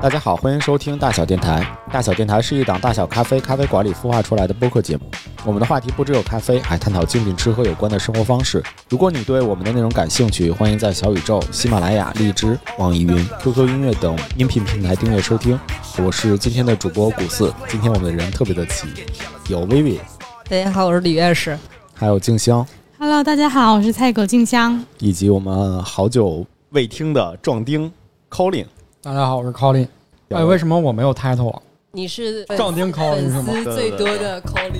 大家好，欢迎收听大小电台。大小电台是一档大小咖啡咖啡馆里孵化出来的播客节目。我们的话题不只有咖啡，还探讨精品吃喝有关的生活方式。如果你对我们的内容感兴趣，欢迎在小宇宙、喜马拉雅、荔枝、网易云、QQ 音乐等音频平台订阅收听。我是今天的主播古四。今天我们的人特别的齐，有薇薇，大家好，我是李院士。还有静香，Hello，大家好，我是菜狗静香。以及我们好久未听的壮丁 Colin。大家好，我是 Colin。哎，为什么我没有 title 啊？你是壮丁 Colin 是吗粉丝最多的 Colin，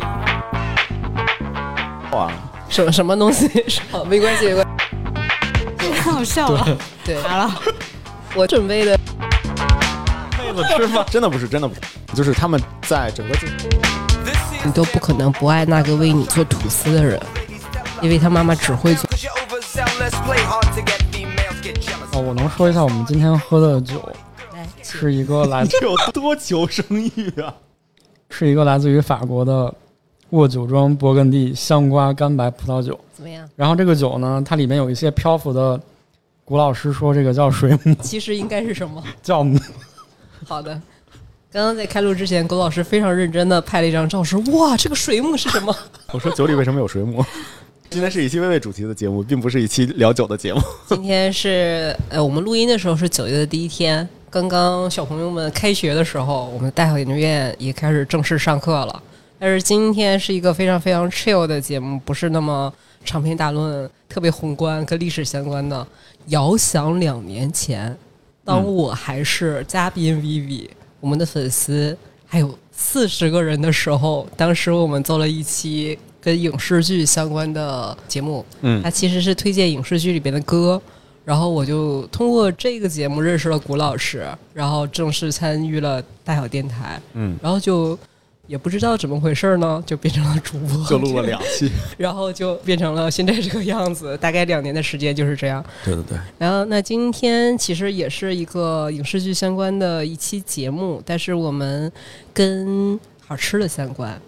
哇，什么什么东西？好，没关系，没关系。太好笑了。对，好了，我准备的妹子吃饭真的不是，真的不是，就是他们在整个这你都不可能不爱那个为你做吐司的人，因为他妈妈只会做。哦，我能说一下我们今天喝的酒来，是一个来自 这有多求生欲啊！是一个来自于法国的沃酒庄勃艮第香瓜干白葡萄酒。怎么样？然后这个酒呢，它里面有一些漂浮的，古老师说这个叫水母，其实应该是什么？叫好的。刚刚在开录之前，狗老师非常认真的拍了一张照，说：“哇，这个水母是什么 我说酒里为什么有水母？今天是一期微微主题的节目，并不是一期聊酒的节目。？”今天是呃，我们录音的时候是九月的第一天，刚刚小朋友们开学的时候，我们大小研究院也开始正式上课了。但是今天是一个非常非常 chill 的节目，不是那么长篇大论、特别宏观、跟历史相关的。遥想两年前，当我还是嘉宾 Vivi，、我们的粉丝还有四十个人的时候，当时我们做了一期跟影视剧相关的节目。嗯它其实是推荐影视剧里边的歌。然后我就通过这个节目认识了谷老师，然后正式参与了大小电台，嗯，然后就也不知道怎么回事呢，就变成了主播，就录了两期。然后就变成了现在这个样子，大概两年的时间就是这样。对对对，然后那今天其实也是一个影视剧相关的一期节目，但是我们跟好吃的相关，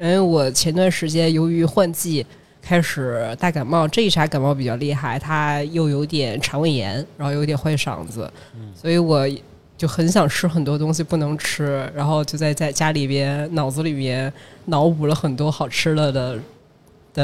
因为我前段时间由于换季开始大感冒，这一茬感冒比较厉害，他又有点肠胃炎，然后有点坏嗓子，所以我就很想吃很多东西不能吃，然后就在在家里边脑子里面脑补了很多好吃了的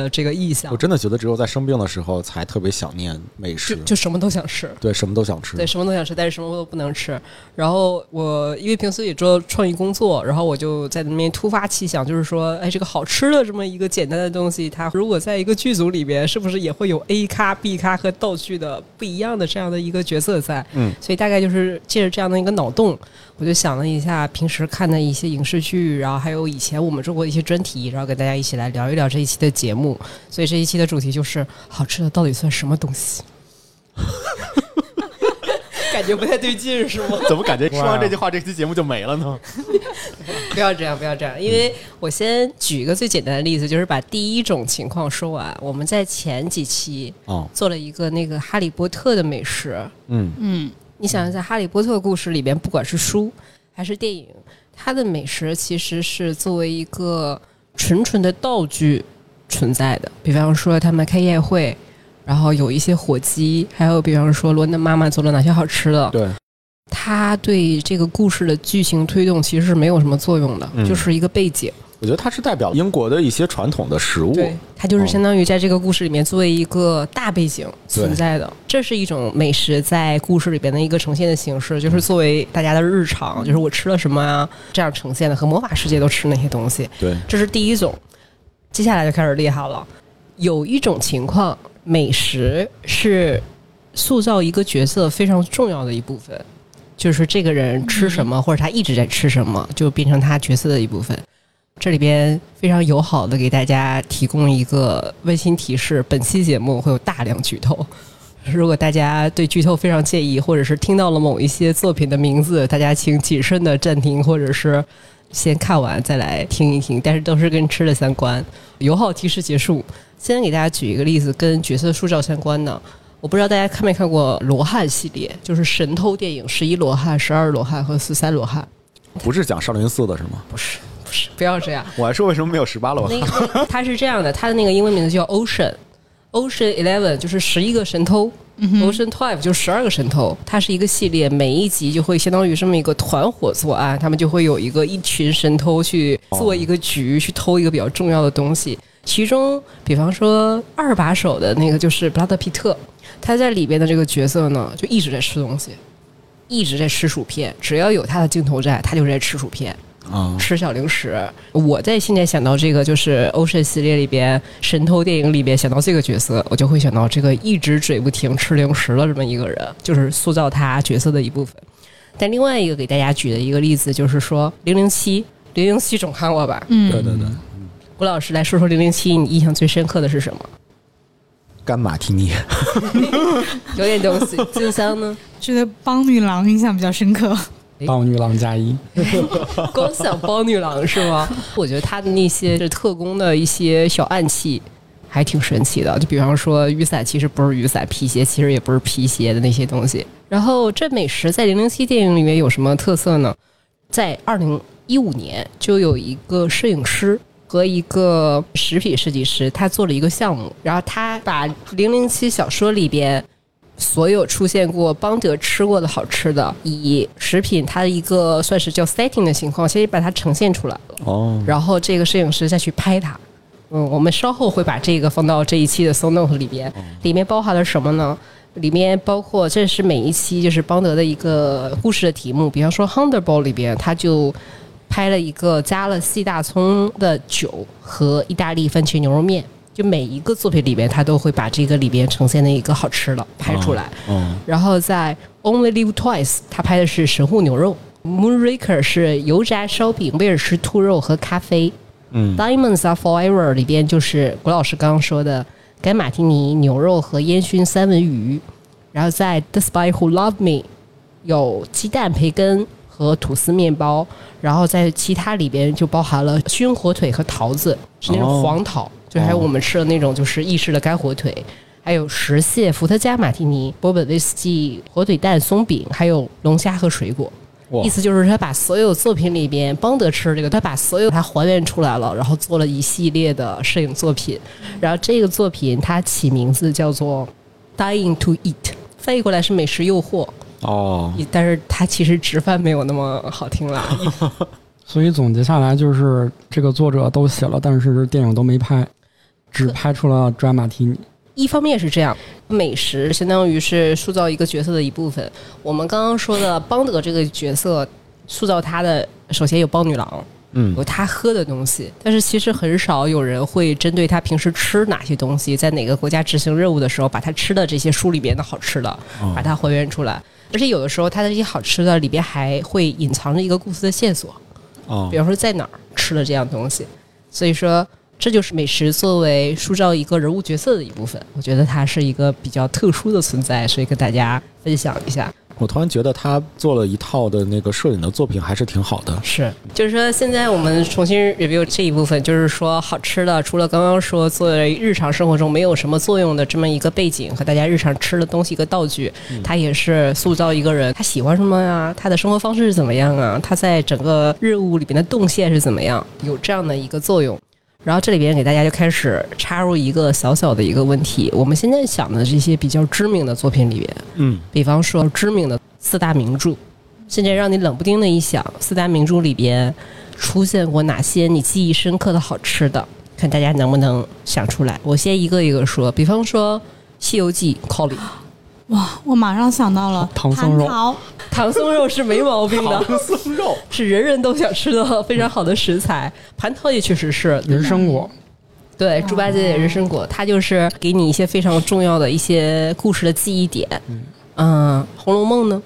的这个意向我，真的觉得只有在生病的时候才特别想念美食，就什么都想吃。对什么都想吃。对，什么都想吃，但是什么都不能吃。然后我因为平时也做创意工作，然后我就在那边突发奇想，就是说，哎，这个好吃的这么一个简单的东西，它如果在一个剧组里边，是不是也会有 A 咖、B 咖和道具的不一样的这样的一个角色在？嗯，所以大概就是借着这样的一个脑洞，我就想了一下平时看的一些影视剧，然后还有以前我们做过的一些专题，然后跟大家一起来聊一聊这一期的节目。所以这一期的主题就是好吃的到底算什么东西？感觉不太对劲是吗？怎么感觉说完这句话，这期节目就没了呢？不要这样，不要这样，因为我先举一个最简单的例子，就是把第一种情况说完。我们在前几期哦，做了一个那个《哈利波特》的美食，嗯，嗯，你想一下《哈利波特》故事里边，不管是书还是电影，它的美食其实是作为一个纯纯的道具存在的。比方说，他们开宴会，然后有一些火鸡，还有比方说罗恩的妈妈做了哪些好吃的，对，它对这个故事的剧情推动其实是没有什么作用的，嗯就是一个背景。我觉得它是代表英国的一些传统的食物。对，它就是相当于在这个故事里面作为一个大背景存在的，这是一种美食在故事里边的一个呈现的形式，就是作为大家的日常，就是我吃了什么啊，这样呈现的，和魔法世界都吃那些东西，对，这是第一种。接下来就开始厉害了，有一种情况，美食是塑造一个角色非常重要的一部分，就是这个人吃什么，或者他一直在吃什么，就变成他角色的一部分。这里边非常友好的给大家提供一个温馨提示：本期节目会有大量剧透。如果大家对剧透非常介意，或者是听到了某一些作品的名字，大家请谨慎的暂停，或者是先看完再来听一听。但是都是跟吃的相关。友好提示结束。先给大家举一个例子，跟角色塑造相关的。我不知道大家看没看过罗汉系列，就是神偷电影，十一罗汉、十二罗汉和十三罗汉。不是讲少林寺的是吗？不是，不是，不要这样。我还说为什么没有十八罗汉？那个它是这样的，他的那个英文名字叫 Ocean。Ocean Eleven 就是十一个神偷、嗯 o c e a n Twelve 就十二个神偷，它是一个系列，每一集就会相当于这么一个团伙作案，他们就会有一个一群神偷去做一个局，去偷一个比较重要的东西。其中，比方说二把手的那个就是布拉德皮特，他在里边的这个角色呢，就一直在吃东西，一直在吃薯片，只要有他的镜头在，他就是在吃薯片。啊，吃小零食。我在现在想到这个，就是 Ocean 系列里边神偷电影里边想到这个角色，我就会想到这个一直嘴不停吃零食的这么一个人，就是塑造他角色的一部分。但另外一个给大家举的一个例子就是说，零零七，零零七总看过吧？嗯，对对对，吴老师来说说零零七，你印象最深刻的是什么？干马提尼，有点东西。静香呢？觉得邦女郎印象比较深刻。帮女郎加一，光想帮女郎是吗？我觉得他的那些是特工的一些小暗器，还挺神奇的。就比方说，雨伞其实不是雨伞，皮鞋其实也不是皮鞋的那些东西。然后，这美食在零零七电影里面有什么特色呢？在二零一五年，就有一个摄影师和一个食品设计师，他做了一个项目，然后他把零零七小说里边所有出现过邦德吃过的好吃的，以食品它的一个算是叫 setting 的情况，先把它呈现出来了，哦，然后这个摄影师再去拍它。嗯，我们稍后会把这个放到这一期的 s o note 里边，里面包含了什么呢？里面包括这是每一期就是邦德的一个故事的题目，比方说《Hunter Ball》里边，他就拍了一个加了细大葱的酒和意大利番茄牛肉面。就每一个作品里边，他都会把这个里边呈现的一个好吃的拍出来。嗯，然后在《Only Live Twice》，他拍的是神户牛肉，《Moonraker》是油炸烧饼、威尔士兔肉和咖啡。嗯 Diamonds Are Forever 里边就是谷老师刚刚说的干马提尼牛肉和烟熏三文鱼，然后在 The Spy Who Loved Me 有鸡蛋培根和吐司面包，然后在其他里边就包含了熏火腿和桃子，是那种哦。黄桃，就还有我们吃的那种就是意式的干火腿。还有石蟹、伏特加马提尼、波本威士忌、火腿蛋松饼，还有龙虾和水果。意思就是他把所有作品里边邦德吃的这个，他把所有它还原出来了，然后做了一系列的摄影作品。然后这个作品它起名字叫做《Dying to Eat》，翻译过来是美食诱惑，哦，但是它其实直翻没有那么好听了。所以总结下来就是这个作者都写了，但是电影都没拍，只拍出了抓马提尼。一方面是这样，美食相当于是塑造一个角色的一部分。我们刚刚说的邦德这个角色，塑造他的首先有邦女郎，嗯有他喝的东西，但是其实很少有人会针对他平时吃哪些东西，在哪个国家执行任务的时候，把他吃的这些书里边的好吃的，哦把它还原出来。而且有的时候，他的这些好吃的里边还会隐藏着一个故事的线索，哦比如说在哪儿吃了这样东西。所以说，这就是美食作为塑造一个人物角色的一部分。我觉得它是一个比较特殊的存在，所以跟大家分享一下。我突然觉得他做了一套的那个摄影的作品还是挺好的。是，就是说现在我们重新 review 这一部分，就是说好吃的，除了刚刚说作为日常生活中没有什么作用的这么一个背景和大家日常吃的东西一个道具，它也是塑造一个人他喜欢什么呀，他的生活方式是怎么样啊，他在整个任务里边的动线是怎么样，有这样的一个作用。然后这里边给大家就开始插入一个小小的一个问题，我们现在想的这些比较知名的作品里边，嗯，比方说知名的四大名著，现在让你冷不丁的一想，四大名著里边出现过哪些你记忆深刻的好吃的？看大家能不能想出来。我先一个一个说，比方说《西游记》Colly，哇，我马上想到了唐僧肉蟠桃 唐僧肉是没毛病的，僧肉，是人人都想吃的非常好的食材。蟠桃也确实是，人参果，对，猪八戒的人参果，它就是给你一些非常重要的一些故事的记忆点。嗯，红楼梦》呢，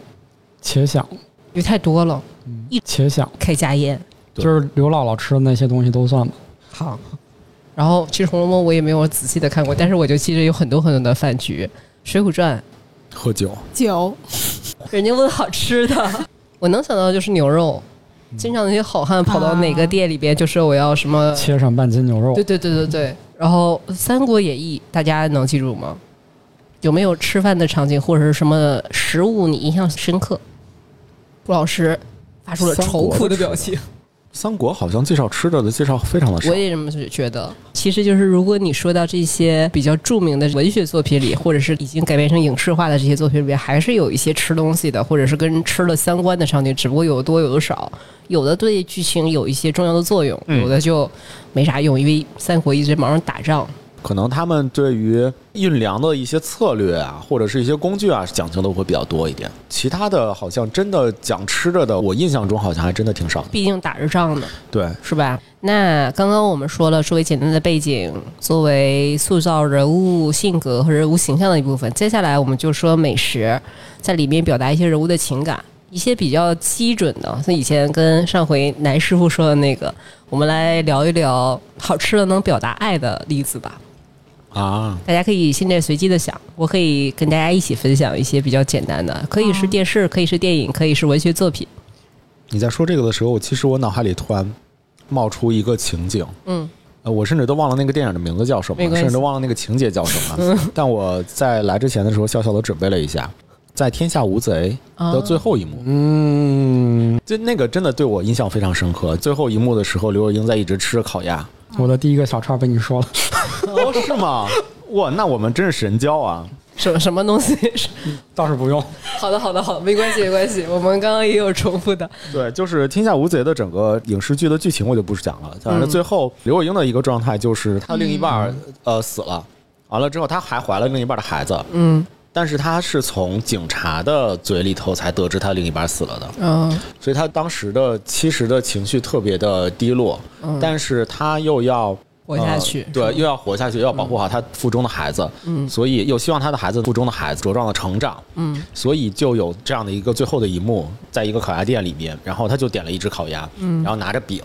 且想，因为太多了，一且想，开家宴。就是刘姥姥吃的那些东西都算吧。好，然后其实《红楼梦》我也没有仔细的看过，但是我就记得有很多很多的饭局，《水浒传喝酒，酒，》，人家问好吃的，我能想到的就是牛肉。经常那些好汉跑到哪个店里边，就是我要什么，切上半斤牛肉对，对对对对。然后《三国演义》，大家能记住吗？有没有吃饭的场景或者是什么食物你印象深刻？顾老师发出了愁苦的表情。三国好像介绍吃的的介绍非常的少我。也这么觉得。其实就是如果你说到这些比较著名的文学作品里，或者是已经改编成影视化的这些作品里面，还是有一些吃东西的，或者是跟吃了相关的场景，只不过有的多有的少。有的对剧情有一些重要的作用，有的就没啥用，因为三国一直忙着打仗。可能他们对于运粮的一些策略啊，或者是一些工具啊，讲究的会比较多一点。其他的好像真的讲吃着的，我印象中好像还真的挺少的。毕竟打着仗呢，对，是吧？那刚刚我们说了，作为简单的背景，作为塑造人物性格和人物形象的一部分，接下来我们就说美食，在里面表达一些人物的情感，一些比较基准的。像以前跟上回南师傅说的那个，我们来聊一聊好吃的能表达爱的例子吧。啊，大家可以现在随机的想，我可以跟大家一起分享一些比较简单的，可以是电视，可以是电影，可以是文学作品。你在说这个的时候，其实我脑海里突然冒出一个情景，嗯，呃，我甚至都忘了那个电影的名字叫什么甚至都忘了那个情节叫什么。但我在来之前的时候，小小的准备了一下，在《天下无贼》的最后一幕，嗯，就那个真的对我印象非常深刻。最后一幕的时候，刘若英在一直吃着烤鸭，我的第一个小串被你说了，哦，是吗？哇，那我们真是神交啊！什么什么东西？倒是不用。好的，好的，好的，没关系，没关系。我们刚刚也有重复的，对，就是《天下无贼》的整个影视剧的剧情我就不是讲了，反正最后刘若英的一个状态就是她的另一半儿、呃死了，完了之后她还怀了另一半的孩子，嗯但是她是从警察的嘴里头才得知她另一半死了的，嗯所以她当时的其实的情绪特别的低落，嗯，但是她又要活下去，呃对，又要活下去，又要保护好他腹中的孩子，嗯。所以又希望他的孩子腹中的孩子茁壮的成长，嗯。所以就有这样的一个最后的一幕，在一个烤鸭店里面，然后他就点了一只烤鸭，嗯。然后拿着饼，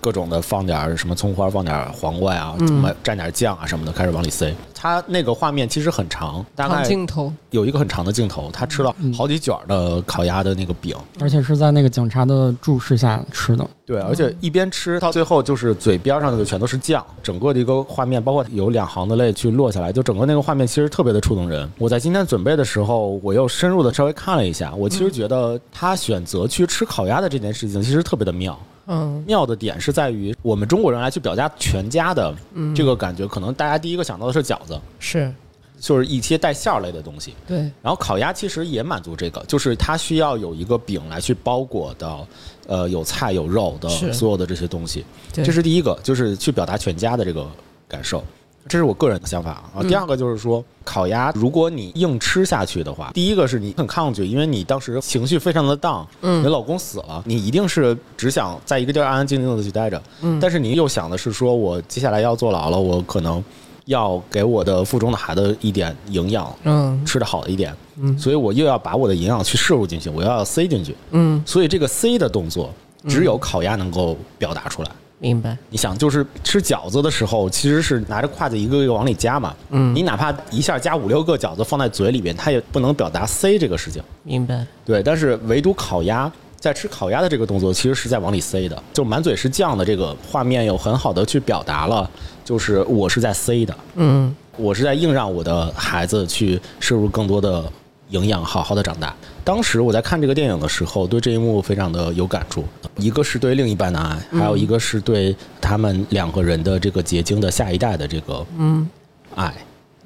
各种的放点儿什么葱花，放点黄瓜呀、嗯什么蘸点酱啊什么的，开始往里塞。他那个画面其实很长，大长概镜头，有一个很长的镜头，他吃了好几卷的烤鸭的那个饼，而且是在那个警察的注视下吃的。对，而且一边吃到最后就是嘴边上的全都是酱，整个的一个画面，包括有两行的泪去落下来，就整个那个画面其实特别的触动人。我在今天准备的时候，我又深入的稍微看了一下，我其实觉得他选择去吃烤鸭的这件事情其实特别的妙。嗯。妙的点是在于我们中国人来去表达全家的这个感觉，可能大家第一个想到的是饺子，是。就是一些带馅儿类的东西。对，然后烤鸭其实也满足这个，就是它需要有一个饼来去包裹到，呃，有菜有肉的所有的这些东西。对。这是第一个，就是去表达全家的这个感受。这是我个人的想法啊。嗯。第二个就是说，烤鸭如果你硬吃下去的话，第一个是你很抗拒，因为你当时情绪非常的荡，嗯。你老公死了，你一定是只想在一个地儿安安静静的去待着，嗯。但是你又想的是说，我接下来要坐牢了，我可能要给我的腹中的孩子一点营养，嗯。吃的好一点，嗯。所以我又要把我的营养去摄入进去，我要塞进去，嗯，所以这个塞的动作只有烤鸭能够表达出来。明白，你想，就是吃饺子的时候，其实是拿着筷子一个一个往里夹嘛。嗯。你哪怕一下夹五六个饺子放在嘴里边，它也不能表达塞这个事情。明白，对，但是唯独烤鸭，在吃烤鸭的这个动作，其实是在往里塞的，就满嘴是酱的这个画面，有很好的去表达了，就是我是在塞的，嗯。我是在硬让我的孩子去摄入更多的营养，好好的长大。当时我在看这个电影的时候，对这一幕非常的有感触，一个是对另一半的爱，还有一个是对他们两个人的这个结晶的下一代的这个嗯。爱。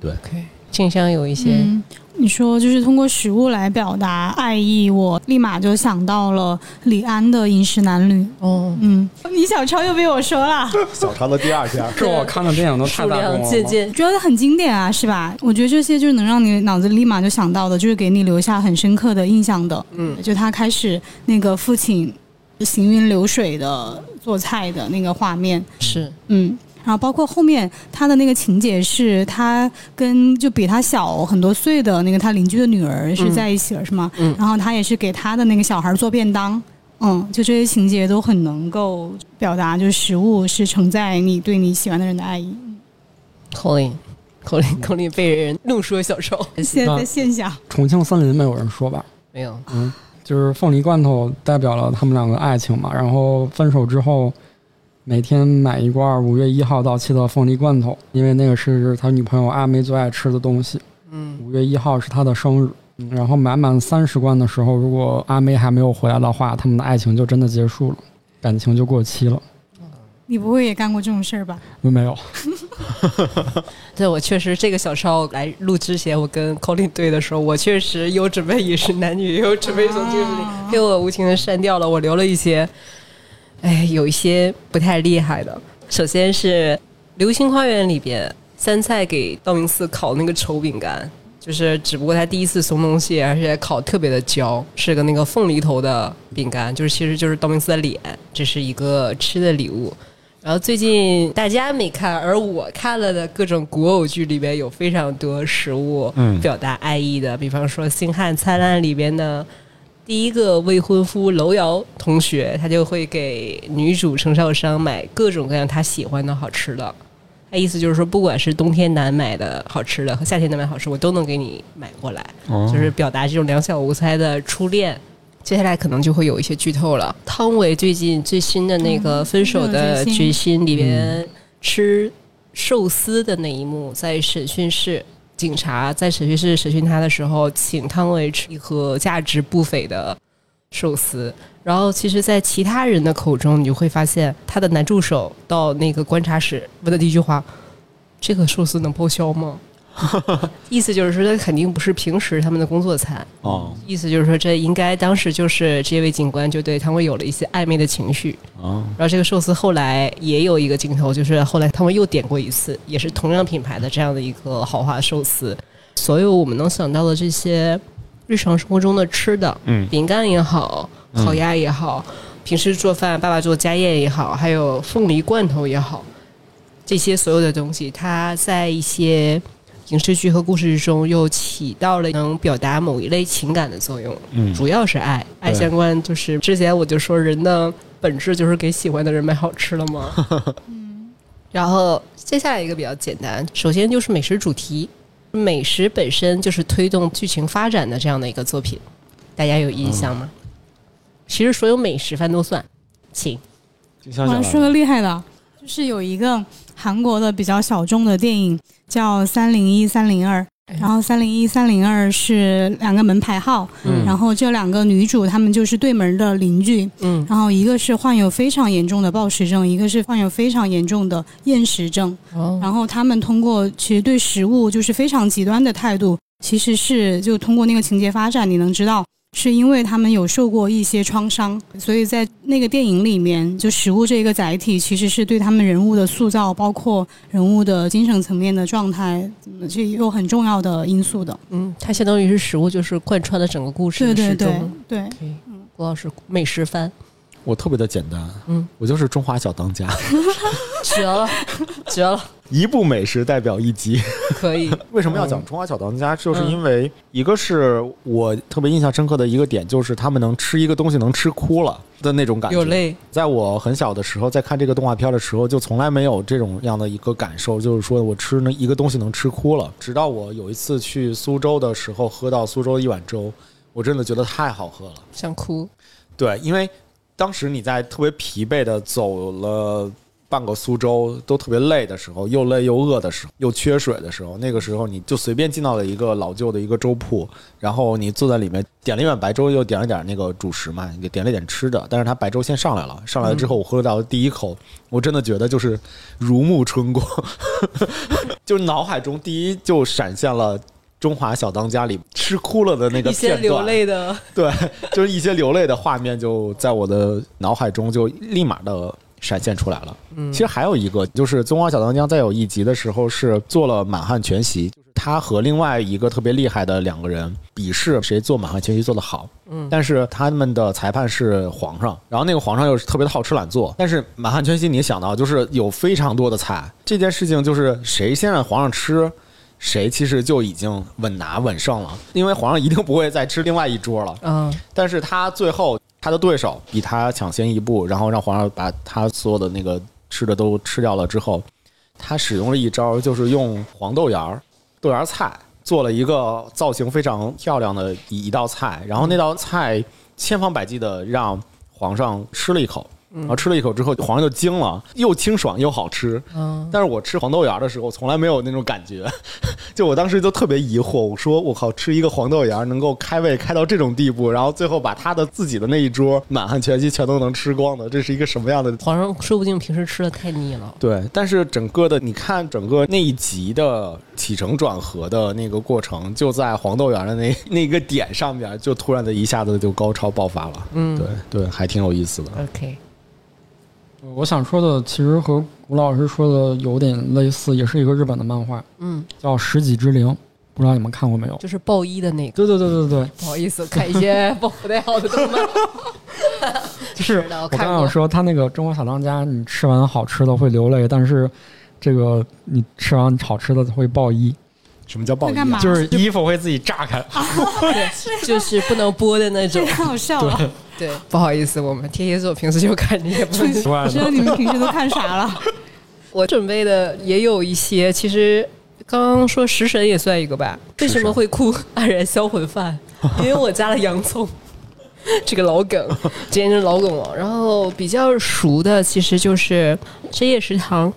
对静香有一些，嗯，你说就是通过食物来表达爱意，我立马就想到了李安的《饮食男女》。哦，嗯，李小超又被我说了，小超的第二篇，是我看的电影都太数量打动我了。渐渐，觉得很经典啊，是吧？我觉得这些就是能让你脑子立马就想到的，就是给你留下很深刻的印象的。嗯就他开始那个父亲行云流水的做菜的那个画面，是，嗯，然后包括后面他的那个情节是，他跟就比他小很多岁的那个他邻居的女儿是在一起了，是吗？嗯然后他也是给他的那个小孩做便当，嗯，就这些情节都很能够表达，就是食物是承载你对你喜欢的人的爱意。口令，口令，口令被人怒说小丑，现在在线下，重庆森林没有人说吧？没有，嗯，就是凤梨罐头代表了他们两个爱情嘛。然后分手之后，每天买一罐五月一号到期的凤梨罐头，因为那个是他女朋友阿梅最爱吃的东西。嗯五月一号是他的生日，嗯然后满满三十罐的时候，如果阿梅还没有回来的话，他们的爱情就真的结束了。感情就过期了。你不会也干过这种事儿吧？没有，对我确实这个小抄来录之前，我跟 Colin 对的时候，我确实有准备饮食男女，也有准备从精神里，被我无情的删掉了。我留了一些，哎，有一些不太厉害的。首先是《流星花园》里边三菜给道明寺烤那个丑饼干，就是只不过他第一次送东西，而且烤特别的焦，是个那个凤梨头的饼干，就是其实就是道明寺的脸，这是一个吃的礼物。然后最近大家没看，而我看了的各种古偶剧里边有非常多食物嗯表达爱意的，比方说《星汉灿烂》里边的第一个未婚夫楼瑶同学，他就会给女主程少商买各种各样他喜欢的好吃的。他意思就是说，不管是冬天难买的好吃的和夏天难买好吃，我都能给你买过来。哦就是表达这种两小无猜的初恋。接下来可能就会有一些剧透了。汤唯最近最新的那个《分手的决心》里边吃寿司的那一幕，在审讯室，警察在审讯室审讯他的时候，请汤唯吃一盒价值不菲的寿司。然后，其实，在其他人的口中，你就会发现，他的男助手到那个观察室问的第一句话：“这个寿司能报销吗？” 意思就是说，这肯定不是平时他们的工作餐。哦意思就是说，这应该当时就是这位警官就对汤唯有了一些暧昧的情绪。哦然后这个寿司后来也有一个镜头，就是后来汤唯又点过一次，也是同样品牌的这样的一个豪华寿司。所有我们能想到的这些日常生活中的吃的，嗯饼干也好，嗯烤鸭也好，平时做饭爸爸做家宴也好，还有凤梨罐头也好，这些所有的东西，它在一些影视剧和故事之中又起到了能表达某一类情感的作用。嗯主要是爱，爱相关就是之前我就说人的本质就是给喜欢的人买好吃的嘛。然后接下来一个比较简单，首先就是美食主题，美食本身就是推动剧情发展的这样的一个作品，大家有印象吗？其实所有美食饭都算，请就像讲我要说个厉害的，就是有一个韩国的比较小众的电影叫《三零一三零二》，然后三零一三零二是两个门牌号，嗯。然后这两个女主她们就是对门的邻居，嗯。然后一个是患有非常严重的暴食症，一个是患有非常严重的厌食症，哦。然后她们通过其实对食物就是非常极端的态度，其实是就通过那个情节发展，你能知道是因为他们有受过一些创伤，所以在那个电影里面，就食物这一个载体其实是对他们人物的塑造，包括人物的精神层面的状态，嗯是有很重要的因素的。嗯，它相当于是食物，就是贯穿了整个故事的始终。对对，对，郭老师美食番，我特别的简单，嗯，我就是中华小当家，绝了，绝了，一部美食代表一集。可以。为什么要讲中华小当家？就是因为一个是我特别印象深刻的一个点，就是他们能吃一个东西能吃哭了的那种感觉。有泪，在我很小的时候，在看这个动画片的时候，就从来没有这种样的一个感受，就是说我吃那一个东西能吃哭了。直到我有一次去苏州的时候，喝到苏州的一碗粥，我真的觉得太好喝了。想哭。对，因为当时你在特别疲惫的走了半个苏州，都特别累的时候，又累又饿的时候，又缺水的时候，那个时候你就随便进到了一个老旧的一个粥铺，然后你坐在里面点了一碗白粥，又点了点那个主食嘛，也点了点吃的，但是它白粥先上来了，上来之后我喝到第一口，我真的觉得就是如沐春光，就是脑海中第一就闪现了。中华小当家里吃哭了的那个一些片段，流泪的，对，就是一些流泪的画面就在我的脑海中就立马的闪现出来了。嗯其实还有一个，就是《中华小当家》在有一集的时候是做了满汉全席，就是他和另外一个特别厉害的两个人比试谁做满汉全席做得好。嗯但是他们的裁判是皇上，然后那个皇上又是特别的好吃懒做。但是满汉全席你想到就是有非常多的菜，这件事情就是谁先让皇上吃。谁其实就已经稳拿稳胜了，因为皇上一定不会再吃另外一桌了。嗯但是他最后他的对手比他抢先一步，然后让皇上把他所有的那个吃的都吃掉了之后，他使用了一招，就是用黄豆芽儿、豆芽菜做了一个造型非常漂亮的一一道菜，然后那道菜千方百计的让皇上吃了一口，然后吃了一口之后，黄上就惊了，又清爽又好吃。嗯，但是我吃黄豆芽的时候，从来没有那种感觉，就我当时就特别疑惑，我说我靠，吃一个黄豆芽能够开胃开到这种地步，然后最后把他的自己的那一桌满汉全席全都能吃光的，这是一个什么样的？皇上说不定平时吃的太腻了。对，但是整个的你看，整个那一集的起承转合的那个过程，就在黄豆芽的那那个点上面，就突然的一下子就高潮爆发了。嗯，对对，还挺有意思的。，OK，我想说的其实和古老师说的有点类似，也是一个日本的漫画，嗯，叫《十几之灵》，不知道你们看过没有？就是爆衣的那个。对对对对对，不好意思，看一些不不太好的动漫。就是 我刚刚想说，他那个《中国小当家》，你吃完好吃的会流泪，但是这个你吃完好吃的会爆衣，什么叫爆衣、就是衣服会自己炸开。对，就是不能播的那种。太好笑了。对，不好意思，我们天蝎座平时就看这些不能之外我知道你们平时都看啥了？我准备的也有一些，其实刚刚说食神也算一个吧。为什么会哭？黯然销魂饭，因为我加了洋葱。这个老梗，今天是老梗了。然后比较熟的其实就是深夜食堂，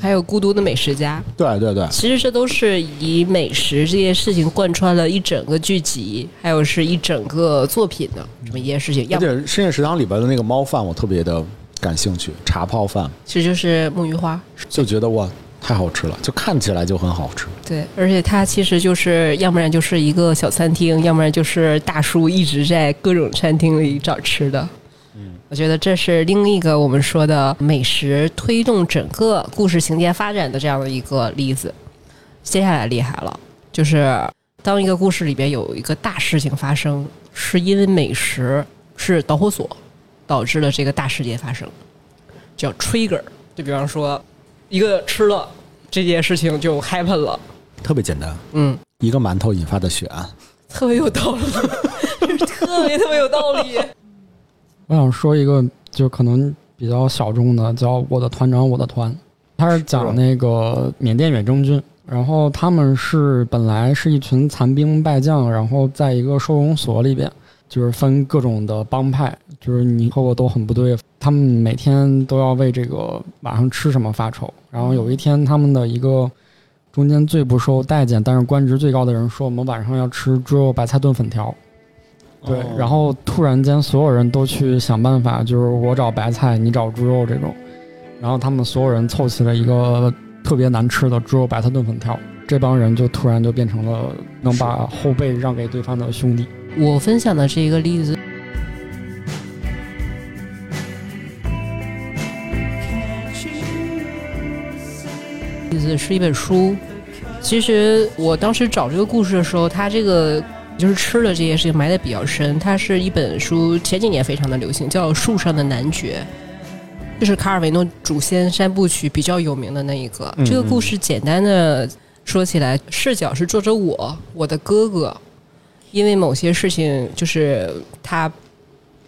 还有孤独的美食家。对对对，其实这都是以美食这件事情贯穿了一整个剧集，还有是一整个作品的这么一件事情。而且深夜食堂里边的那个猫饭，我特别的感兴趣，茶泡饭，其实就是木鱼花，就觉得哇，太好吃了，就看起来就很好吃。对，而且它其实就是，要不然就是一个小餐厅，要不然就是大叔一直在各种餐厅里找吃的。嗯，我觉得这是另一个我们说的美食推动整个故事情节发展的这样的一个例子。接下来厉害了，就是当一个故事里边有一个大事情发生，是因为美食是导火索导致了这个大事件发生，叫 trigger。就比方说，一个吃了这件事情就 happen 了。特别简单，嗯，一个馒头引发的血案。特别有道理，特别特别有道理。我想说一个，就可能比较小众的，叫《我的团长我的团》，他是讲那个缅甸远征军，然后他们是本来是一群残兵败将，然后在一个收容所里边，就是分各种的帮派，就是你和我都很不对，他们每天都要为这个晚上吃什么发愁。然后有一天，他们的一个中间最不受待见，但是官职最高的人说，我们晚上要吃猪肉白菜炖粉条。对哦，然后突然间所有人都去想办法，就是我找白菜，你找猪肉这种，然后他们所有人凑齐了一个特别难吃的猪肉白菜炖粉条，这帮人就突然就变成了能把后背让给对方的兄弟。我分享的是一个例子，例子是一本书。其实我当时找这个故事的时候，它这个就是吃的这件事情埋的比较深。它是一本书，前几年非常的流行，叫《树上的男爵》，就是卡尔维诺主线三部曲比较有名的那一个。嗯这个故事简单的说起来，视角是作者我，我的哥哥，因为某些事情，就是他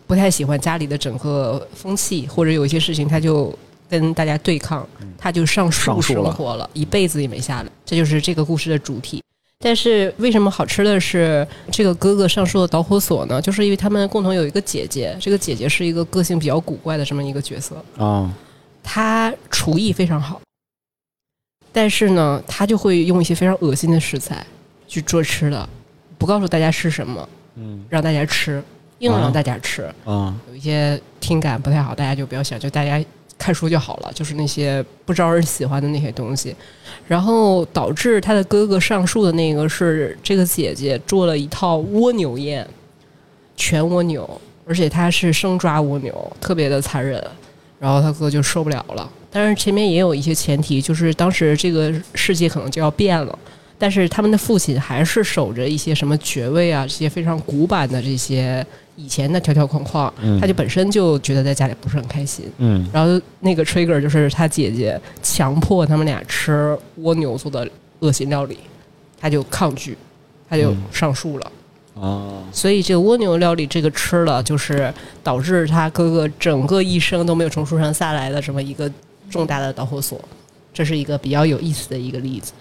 不太喜欢家里的整个风气，或者有一些事情他就跟大家对抗，他就上树生活了，一辈子也没下来。这就是这个故事的主题。但是为什么好吃的是这个哥哥上树的导火索呢？就是因为他们共同有一个姐姐，这个姐姐是一个个性比较古怪的这么一个角色，啊，她厨艺非常好，但是呢，她就会用一些非常恶心的食材去做吃的，不告诉大家是什么，嗯。让大家吃，硬让大家吃。啊，有一些听感不太好，大家就不要想，就大家看书就好了，就是那些不招人喜欢的那些东西，然后导致他的哥哥上树的那个是这个姐姐做了一套蜗牛宴，全蜗牛，而且他是生抓蜗牛，特别的残忍，然后他哥就受不了了。但是前面也有一些前提，就是当时这个世界可能就要变了。但是他们的父亲还是守着一些什么爵位啊，这些非常古板的这些以前的条条框框，嗯他就本身就觉得在家里不是很开心。嗯然后那个 trigger 就是他姐姐强迫他们俩吃蜗牛做的恶心料理，他就抗拒，他就嗯上树了。啊，所以这个蜗牛料理这个吃了，就是导致他哥哥整个一生都没有从树上下来的这么一个重大的导火索。这是一个比较有意思的一个例子，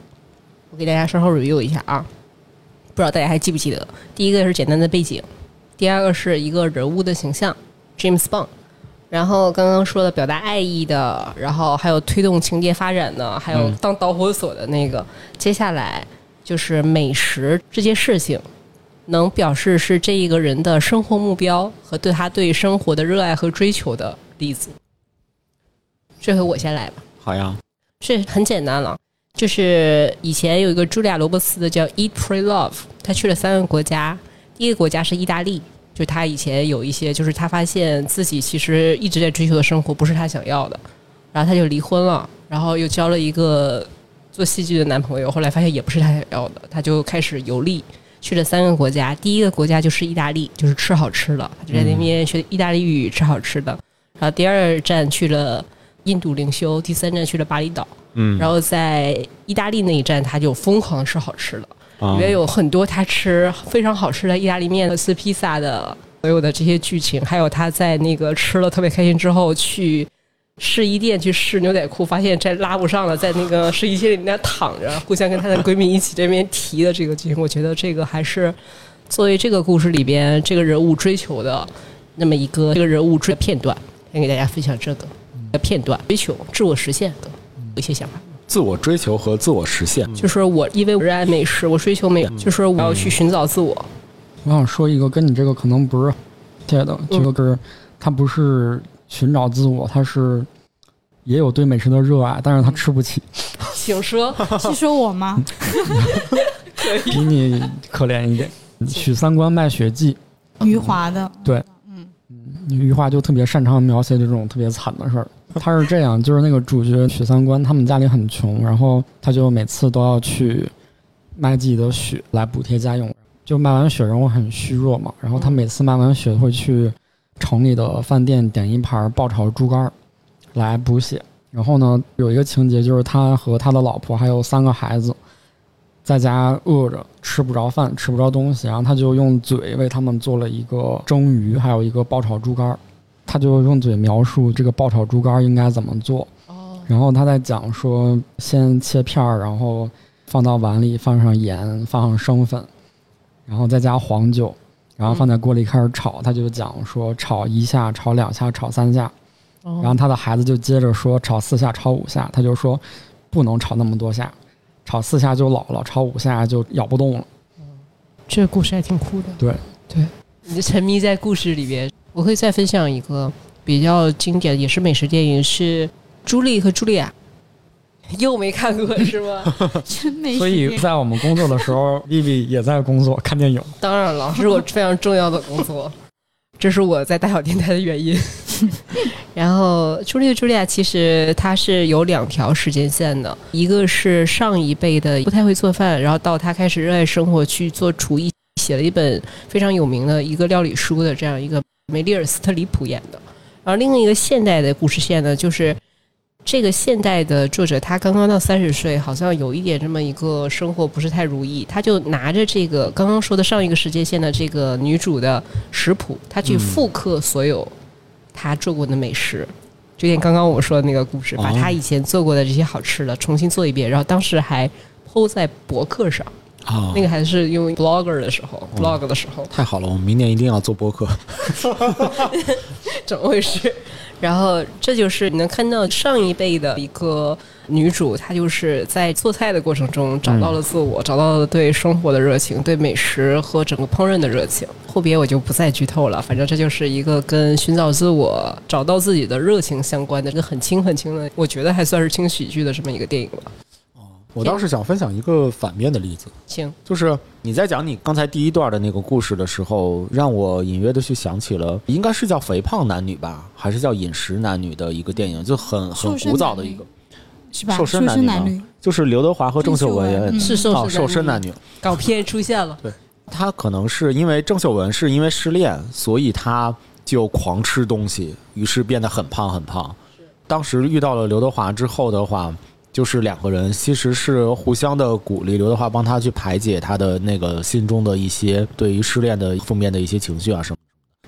我给大家稍后 review 一下啊，不知道大家还记不记得？第一个是简单的背景，第二个是一个人物的形象，James Bond，然后刚刚说的表达爱意的，然后还有推动情节发展的，还有嗯当导火索的那个，接下来就是美食这件事情，能表示是这一个人的生活目标和对他对生活的热爱和追求的例子。这回我先来吧。好呀，这很简单了，就是以前有一个茱莉亚·罗伯茨的叫《Eat, Pray, Love》，他去了三个国家，第一个国家是意大利，就他以前有一些，就是他发现自己其实一直在追求的生活不是他想要的，然后他就离婚了，然后又交了一个做戏剧的男朋友，后来发现也不是他想要的，他就开始游历。去了三个国家，第一个国家就是意大利，就是吃好吃的，他就在那边学意大利语，吃好吃的。然后第二站去了印度灵修，第三站去了巴厘岛。嗯，然后在意大利那一站，他就疯狂吃好吃的，啊里面有很多他吃非常好吃的意大利面和吃披萨的所有的这些剧情，还有他在那个吃了特别开心之后去试衣店去试牛仔裤，发现这拉不上了，在那个试衣间里面躺着，互相跟她的闺蜜一起这边提的这个剧情，我觉得这个还是作为这个故事里边这个人物追求的那么一个这个人物追片段，先给大家分享这个片段，追求自我实现的一些想法。自我追求和自我实现，就是我因为我热爱美食，我追求美，就是我要去寻找自我。我想说一个跟你这个可能不是贴的，这个是他不是寻找自我，他是也有对美食的热爱，但是他吃不起，请说，是说我吗？比你可怜一点。许三观卖血记，余华的，对，嗯余华就特别擅长描写这种特别惨的事儿。他是这样，就是那个主角许三观，他们家里很穷，然后他就每次都要去卖自己的血来补贴家用。就卖完血，人我很虚弱嘛，然后他每次卖完血会去城里的饭店点一盘爆炒猪肝来补血。然后呢，有一个情节就是他和他的老婆还有三个孩子在家饿着，吃不着饭，吃不着东西，然后他就用嘴为他们做了一个蒸鱼，还有一个爆炒猪肝。他就用嘴描述这个爆炒猪肝应该怎么做，哦，然后他在讲说，先切片儿，然后放到碗里，放上盐，放上生粉，然后再加黄酒，然后放在锅里开始炒。他就讲说，炒一下，炒两下，炒三下。然后他的孩子就接着说，炒四下，炒五下。他就说，不能炒那么多下，炒四下就老了，炒五下就咬不动了。这个故事还挺酷的。对对，你就沉迷在故事里边。我可以再分享一个比较经典，也是美食电影，是《朱莉和茱莉亚》。又没看过是吗？真没所以在我们工作的时候，Vivi 也在工作看电影。当然了，这是我非常重要的工作，这是我在大小电台的原因。然后，《朱莉和茱莉亚》其实它是有两条时间线的，一个是上一辈的不太会做饭，然后到她开始热爱生活去做厨艺，写了一本非常有名的一个料理书的这样一个梅丽尔·斯特里普演的。然后另一个现代的故事线呢，就是这个现代的作者，他刚刚到三十岁，好像有一点这么一个生活不是太如意，他就拿着这个刚刚说的上一个时间线的这个女主的食谱，他去复刻所有他做过的美食。就像刚刚我说的那个故事，把他以前做过的这些好吃的重新做一遍，然后当时还 PO 在博客上，啊那，个还是用 blogger 的时候，blog 的时候，太好了，我们明年一定要做播客。怎么回事？然后这就是你能看到上一辈的一个女主，她就是在做菜的过程中找到了自我，找到了对生活的热情，对美食和整个烹饪的热情。后边我就不再剧透了，反正这就是一个跟寻找自我、找到自己的热情相关的，这个很轻很轻的，我觉得还算是轻喜剧的这么一个电影吧。我倒是想分享一个反面的例子，行，就是你在讲你刚才第一段的那个故事的时候，让我隐约的去想起了，应该是叫《肥胖男女》吧，还是叫《饮食男女》的一个电影，就很很古早的一个，是吧？瘦身男女吗男女，就是刘德华和郑秀文演的郑秀文嗯是瘦瘦身男女。港片出现了，对他可能是因为郑秀文是因为失恋，所以他就狂吃东西，于是变得很胖很胖。当时遇到了刘德华之后的话，就是两个人其实是互相的鼓励，刘德华帮他去排解他的那个心中的一些对于失恋的负面的一些情绪啊什么。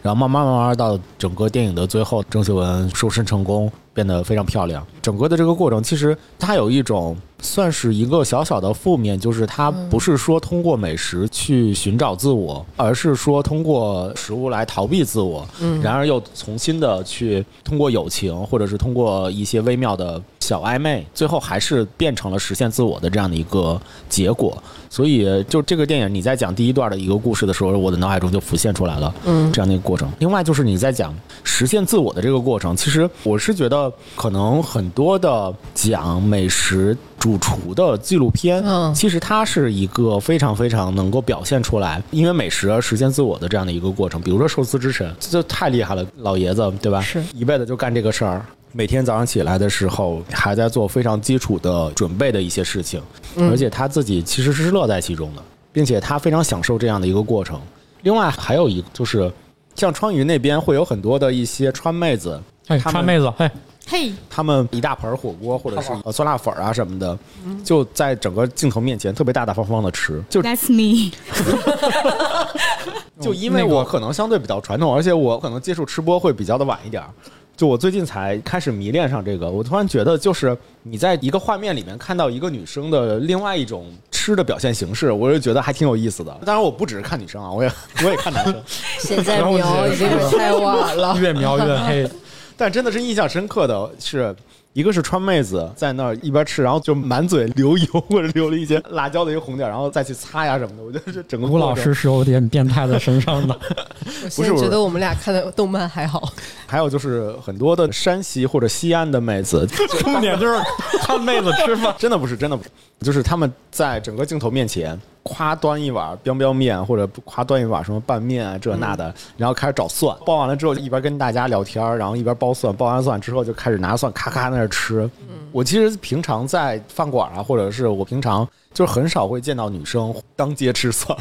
然后慢慢慢慢到整个电影的最后，郑秀文瘦身成功，变得非常漂亮。整个的这个过程，其实它有一种算是一个小小的负面，就是它不是说通过美食去寻找自我，而是说通过食物来逃避自我，嗯然而又重新的去通过友情，或者是通过一些微妙的小暧昧，最后还是变成了实现自我的这样的一个结果。所以，就这个电影，你在讲第一段的一个故事的时候，我的脑海中就浮现出来了嗯这样的一个过程。另外，就是你在讲实现自我的这个过程，其实我是觉得，可能很多的讲美食主厨的纪录片，嗯其实它是一个非常非常能够表现出来，因为美食而实现自我的这样的一个过程。比如说寿司之神，这就太厉害了，老爷子对吧？是一辈子就干这个事儿。每天早上起来的时候，还在做非常基础的准备的一些事情，嗯而且他自己其实是乐在其中的，并且他非常享受这样的一个过程。另外还有一个就是，像川渝那边会有很多的一些川妹子，哎，川妹子，嘿，嘿，他们一大盆火锅或者是呃酸辣粉啊什么的，就在整个镜头面前特别大大方方的吃，就 That's me。就因为我可能相对比较传统，而且我可能接触吃播会比较的晚一点儿。就我最近才开始迷恋上这个，我突然觉得，就是你在一个画面里面看到一个女生的另外一种吃的表现形式，我就觉得还挺有意思的。当然，我不只是看女生啊，我也我也看男生，现在瞄已经是太晚了。越描越黑。但真的是印象深刻的是。一个是川妹子在那儿一边吃，然后就满嘴流油或者流了一些辣椒的一个红点儿，然后再去擦呀什么的。我觉得这整个吴老师是有点变态在身上的，我现在觉得我们俩看的动漫还好。还有就是很多的山西或者西安的妹子，重点就是看妹子吃饭。真的不是，真的不是，就是他们在整个镜头面前，夸端一碗 biang biang 面，或者夸端一碗什么拌面啊这那的，然后开始找蒜，包完了之后一边跟大家聊天，然后一边剥蒜，剥完蒜之后就开始拿蒜咔咔在那儿吃。我其实平常在饭馆啊，或者是我平常就是很少会见到女生当街吃蒜。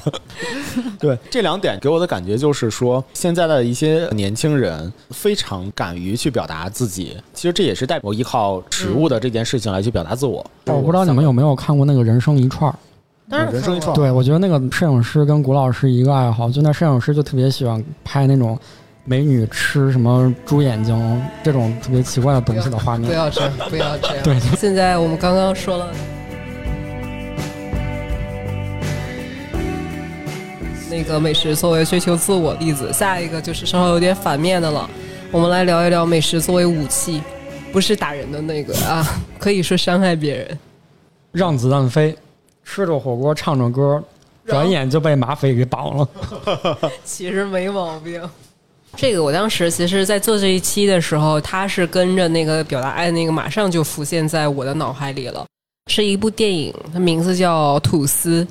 对这两点给我的感觉就是说，现在的一些年轻人非常敢于去表达自己，其实这也是代表依靠食物的这件事情来去表达自我。我不知道你们有没有看过那个《人生一串儿》？当然人生一串对，我觉得那个摄影师跟古老师一个爱好，就那摄影师就特别喜欢拍那种美女吃什么猪眼睛这种特别奇怪的东西的画面。不要这样，不要这样。对，现在我们刚刚说了那个美食作为追求自我例子，下一个就是稍微有点反面的了。我们来聊一聊美食作为武器，不是打人的那个啊，可以说伤害别人。让子弹飞，吃着火锅唱着歌，转眼就被马匪给绑了。其实没毛病。这个我当时其实，在做这一期的时候，他是跟着那个表达爱的那个，马上就浮现在我的脑海里了。是一部电影，它名字叫《吐司》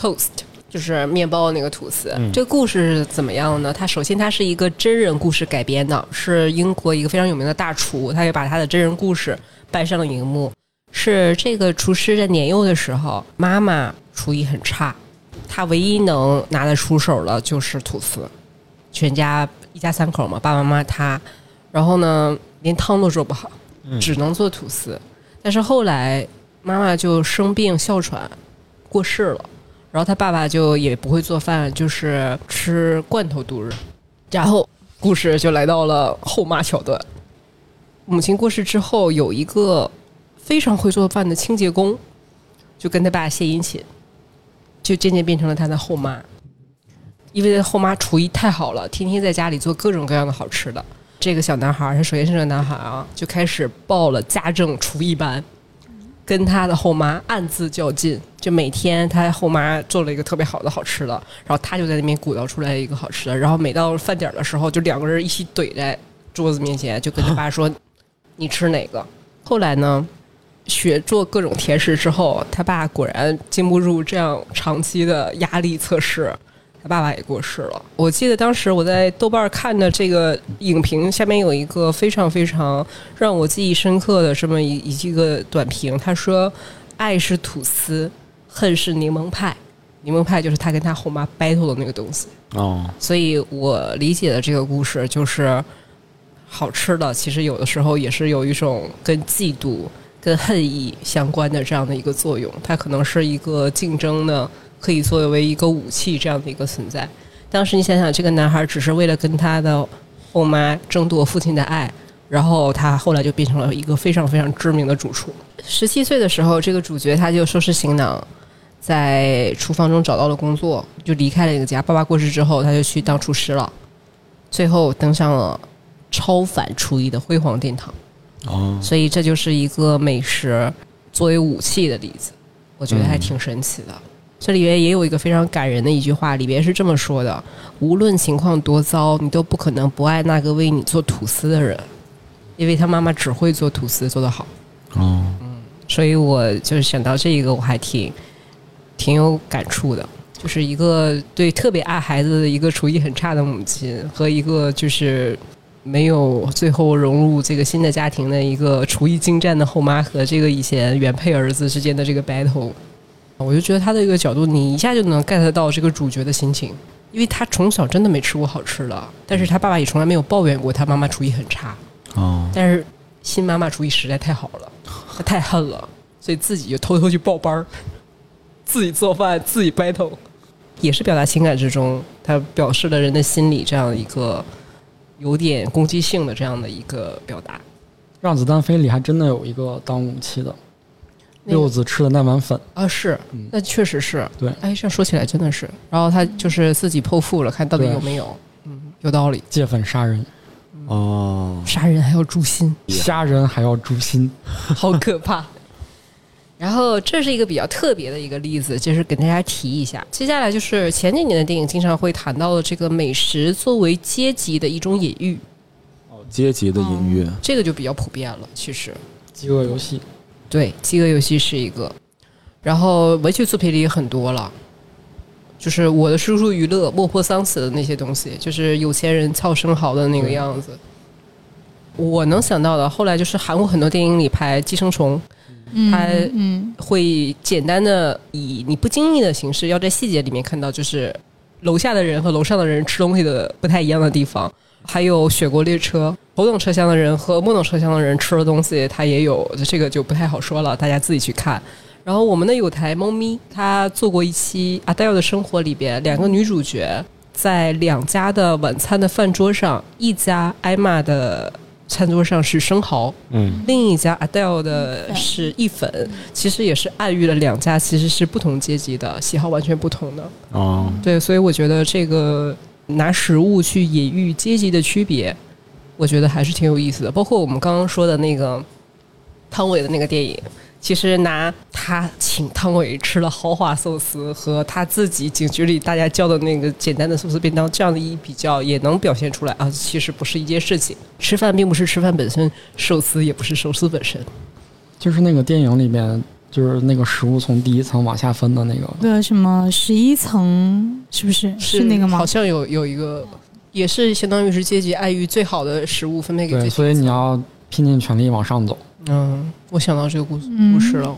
（Toast），就是面包的那个吐司。嗯这个故事是怎么样呢？它首先它是一个真人故事改编的，是英国一个非常有名的大厨，他也把他的真人故事搬上了荧幕。是这个厨师在年幼的时候，妈妈厨艺很差，他唯一能拿得出手的就是吐司。全家一家三口嘛，爸爸妈妈他，然后呢，连汤都做不好，嗯只能做吐司。但是后来妈妈就生病哮喘过世了，然后他爸爸就也不会做饭，就是吃罐头度日。然后故事就来到了后妈桥段。母亲过世之后，有一个非常会做饭的清洁工，就跟他爸献殷勤，就渐渐变成了他的后妈。因为后妈厨艺太好了，天天在家里做各种各样的好吃的。这个小男孩，他首先是个男孩啊，就开始报了家政厨艺班，跟他的后妈暗自较劲。就每天他后妈做了一个特别好的好吃的，然后他就在那边鼓捣出来一个好吃的。然后每到饭点的时候，就两个人一起怼在桌子面前，就跟他爸说：“你吃哪个？”后来呢，学做各种甜食之后，他爸果然经不住这样长期的压力测试。他爸爸也过世了。我记得当时我在豆瓣看的这个影评下面有一个非常非常让我记忆深刻的这么一一个短评，他说：“爱是吐司，恨是柠檬派。柠檬派就是他跟他后妈 battle 的那个东西。哦，所以我理解的这个故事就是，好吃的其实有的时候也是有一种跟嫉妒、跟恨意相关的这样的一个作用。它可能是一个竞争的，可以作为一个武器这样的一个存在。当时你想想，这个男孩只是为了跟他的后妈争夺父亲的爱，然后他后来就变成了一个非常非常知名的主厨。十七岁的时候，这个主角他就收拾行囊，在厨房中找到了工作，就离开了这个家。爸爸过世之后，他就去当厨师了，最后登上了超凡厨艺的辉煌殿堂。哦，所以这就是一个美食作为武器的例子，我觉得还挺神奇的。这里边也有一个非常感人的一句话，里边是这么说的：无论情况多糟，你都不可能不爱那个为你做吐司的人，因为他妈妈只会做吐司，做得好。哦，嗯所以我就是想到这一个，我还挺挺有感触的。就是一个对特别爱孩子的一个厨艺很差的母亲，和一个就是没有最后融入这个新的家庭的一个厨艺精湛的后妈和这个以前原配儿子之间的这个 battle，我就觉得他的一个角度，你一下就能 get 到这个主角的心情，因为他从小真的没吃过好吃的，但是他爸爸也从来没有抱怨过他妈妈厨艺很差。哦，但是新妈妈厨艺实在太好了，她太恨了，所以自己就偷偷去报班儿，自己做饭，自己 battle，也是表达情感之中，他表示了人的心理这样一个有点攻击性的这样的一个表达。让子弹飞里还真的有一个当武器的那个柚子吃的那碗粉，啊，是嗯，那确实是，对。哎，这样说起来真的是，然后他就是自己剖腹了，看到底有没有，嗯，有道理，借粉杀人，哦，杀人还要诛心。杀人还要诛心。好可怕。然后这是一个比较特别的一个例子，就是给大家提一下。接下来就是前几年的电影经常会谈到的这个美食作为阶级的一种隐喻，哦阶级的隐喻，这个就比较普遍了。其实，饥饿游戏，对《饥饿游戏》是一个，然后文学作品里也很多了，就是我的叔叔娱乐、莫泊桑死的那些东西，就是有钱人撬生蚝的那个样子。我能想到的，后来就是韩国很多电影里拍寄生虫，他嗯会简单的以你不经意的形式，要在细节里面看到，就是楼下的人和楼上的人吃东西的不太一样的地方。还有雪国列车，头等车厢的人和末等车厢的人吃的东西，它也有，这个就不太好说了，大家自己去看。然后我们的有台猫咪，它做过一期《阿黛尔的生活》里边，两个女主角在两家的晚餐的饭桌上，一家艾玛的餐桌上是生蚝，嗯，另一家 Adele 的是意粉，其实也是暗喻了两家其实是不同阶级的，喜好完全不同的。哦，对，所以我觉得这个拿食物去隐喻阶级的区别，我觉得还是挺有意思的。包括我们刚刚说的那个汤唯的那个电影。其实拿他请汤唯吃了豪华寿司和他自己警局里大家叫的那个简单的寿司便当这样的一比较，也能表现出来啊，其实不是一件事情。吃饭并不是吃饭本身，寿司也不是寿司本身。就是那个电影里面，就是那个食物从第一层往下分的那个，对什么十一层是不是是那个吗好？像有有一个，也是相当于是阶级爱欲最好的食物分配给对，最所以你要拼尽全力往上走。嗯，我想到这个故故事了。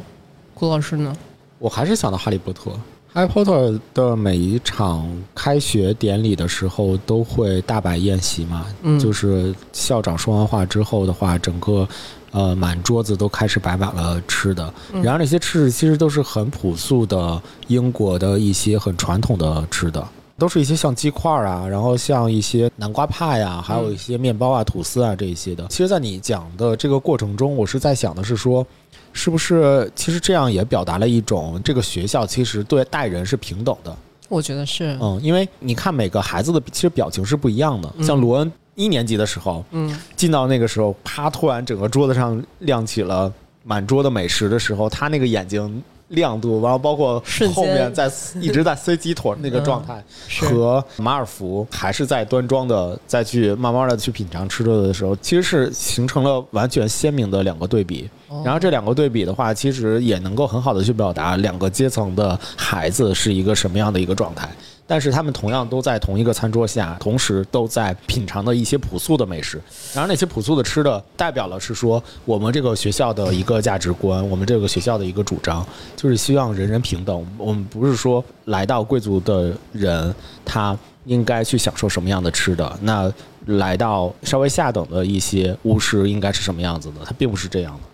郭老师呢？我还是想到哈利波特。哈利波特的每一场开学典礼的时候都会大摆宴席嘛，嗯，就是校长说完话之后的话，整个呃满桌子都开始摆满了吃的，嗯然后那些吃的其实都是很朴素的英国的一些很传统的吃的。都是一些像鸡块啊，然后像一些南瓜派呀、还有一些面包啊、吐司啊这一些的。其实，在你讲的这个过程中，我是在想的是说，是不是其实这样也表达了一种这个学校其实对待人是平等的。我觉得是，嗯，因为你看每个孩子的其实表情是不一样的。嗯像罗恩一年级的时候，嗯进到那个时候，啪，突然整个桌子上亮起了满桌的美食的时候，他那个眼睛亮度，然后包括后面在一直在塞鸡腿那个状态，是和马尔福还是在端庄的再去慢慢的去品尝吃着的时候，其实是形成了完全鲜明的两个对比。哦然后这两个对比的话，其实也能够很好的去表达两个阶层的孩子是一个什么样的一个状态。但是他们同样都在同一个餐桌下，同时都在品尝的一些朴素的美食。然后那些朴素的吃的，代表了是说我们这个学校的一个价值观，我们这个学校的一个主张，就是希望人人平等。我们不是说来到贵族的人，他应该去享受什么样的吃的，那来到稍微下等的一些巫师应该是什么样子的，他并不是这样的。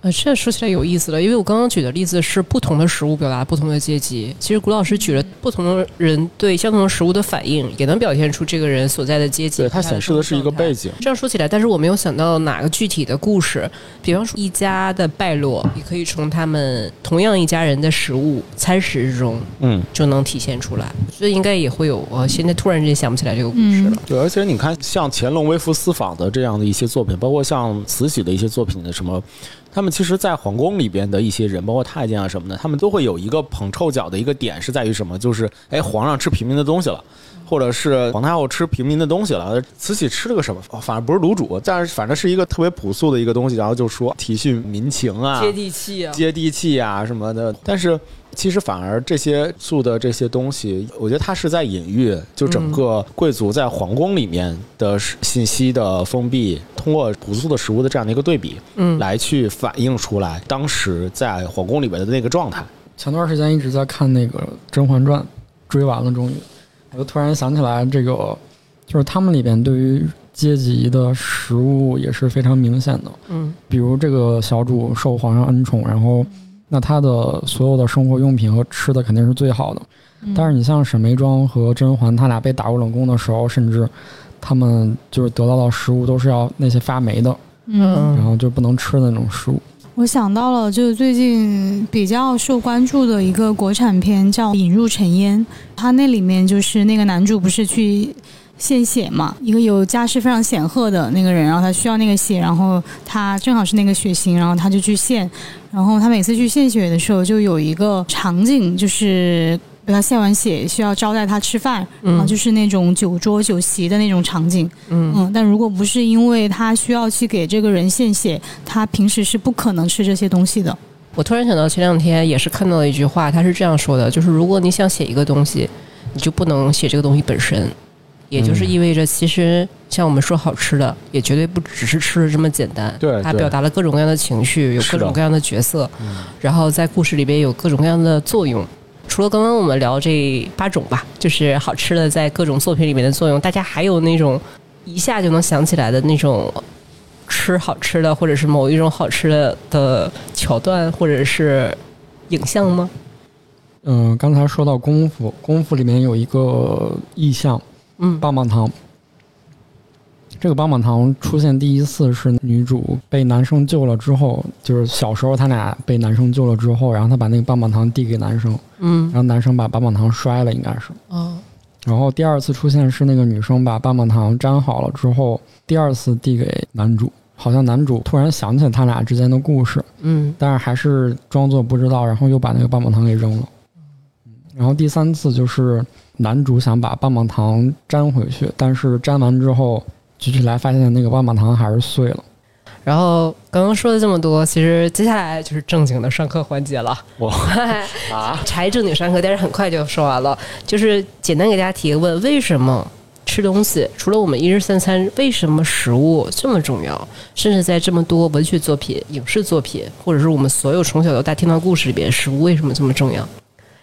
呃，这说起来有意思了，因为我刚刚举的例子是不同的食物表达不同的阶级。其实古老师举了不同的人对相同的食物的反应，也能表现出这个人所在的阶级。对，它显示的是一个背景。这样说起来，但是我没有想到哪个具体的故事，比方说一家的败落，也可以从他们同样一家人的食物餐食中，嗯，就能体现出来。所以应该也会有。我现在突然之间想不起来这个故事了。对，而且你看，像乾隆微服私访的这样的一些作品，包括像慈禧的一些作品的什么。他们其实，在皇宫里边的一些人，包括太监啊什么的，他们都会有一个捧臭脚的一个点，是在于什么？就是，哎，皇上吃平民的东西了，或者是皇太后吃平民的东西了。慈禧吃了个什么？反正不是卤煮，但是反正是一个特别朴素的一个东西。然后就说体恤民情啊，接地气啊，接地气啊什么的。但是。其实反而这些素的这些东西，我觉得它是在隐喻，就整个贵族在皇宫里面的信息的封闭，通过朴素的食物的这样的一个对比，嗯，来去反映出来当时在皇宫里面的那个状态。前段时间一直在看那个《甄嬛传》，追完了终于，我就突然想起来，这个就是他们里边对于阶级的食物也是非常明显的，嗯，比如这个小主受皇上恩宠，然后。那他的所有的生活用品和吃的肯定是最好的，但是你像沈眉庄和甄嬛，他俩被打入冷宫的时候，甚至他们就是得到的食物都是要那些发霉的，嗯，然后就不能吃的那种食物。我想到了，就是最近比较受关注的一个国产片叫《引入尘烟》，它那里面就是那个男主不是去。献血嘛，一个有家世非常显赫的那个人，然后他需要那个血，然后他正好是那个血型，然后他就去献。然后他每次去献血的时候，就有一个场景，就是给他献完血，需要招待他吃饭，然后就是那种酒桌酒席的那种场景。嗯嗯，但如果不是因为他需要去给这个人献血，他平时是不可能吃这些东西的。我突然想到前两天也是看到了一句话，他是这样说的，就是如果你想写一个东西，你就不能写这个东西本身。也就是意味着，其实像我们说好吃的，也绝对不只是吃的这么简单。对，它表达了各种各样的情绪，有各种各样的角色，然后在故事里边有各种各样的作用。除了刚刚我们聊这八种吧，就是好吃的在各种作品里面的作用，大家还有那种一下就能想起来的那种吃好吃的，或者是某一种好吃的的桥段，或者是影像吗？嗯，刚才说到功夫，功夫里面有一个意象。嗯，棒棒糖。这个棒棒糖出现第一次是女主被男生救了之后，就是小时候他俩被男生救了之后，然后他把那个棒棒糖递给男生，嗯，然后男生把棒棒糖摔了，应该是。哦。然后第二次出现是那个女生把棒棒糖粘好了之后，第二次递给男主，好像男主突然想起他俩之间的故事，嗯，但是还是装作不知道，然后又把那个棒棒糖给扔了。然后第三次就是。男主想把棒棒糖粘回去，但是粘完之后举起来发现那个棒棒糖还是碎了。然后刚刚说了这么多，其实接下来就是正经的上课环节了。哇 啊！才正经上课，但是很快就说完了。就是简单给大家提个问：为什么吃东西除了我们一日三餐，为什么食物这么重要？甚至在这么多文学作品、影视作品，或者是我们所有从小到大听到故事里边，食物为什么这么重要？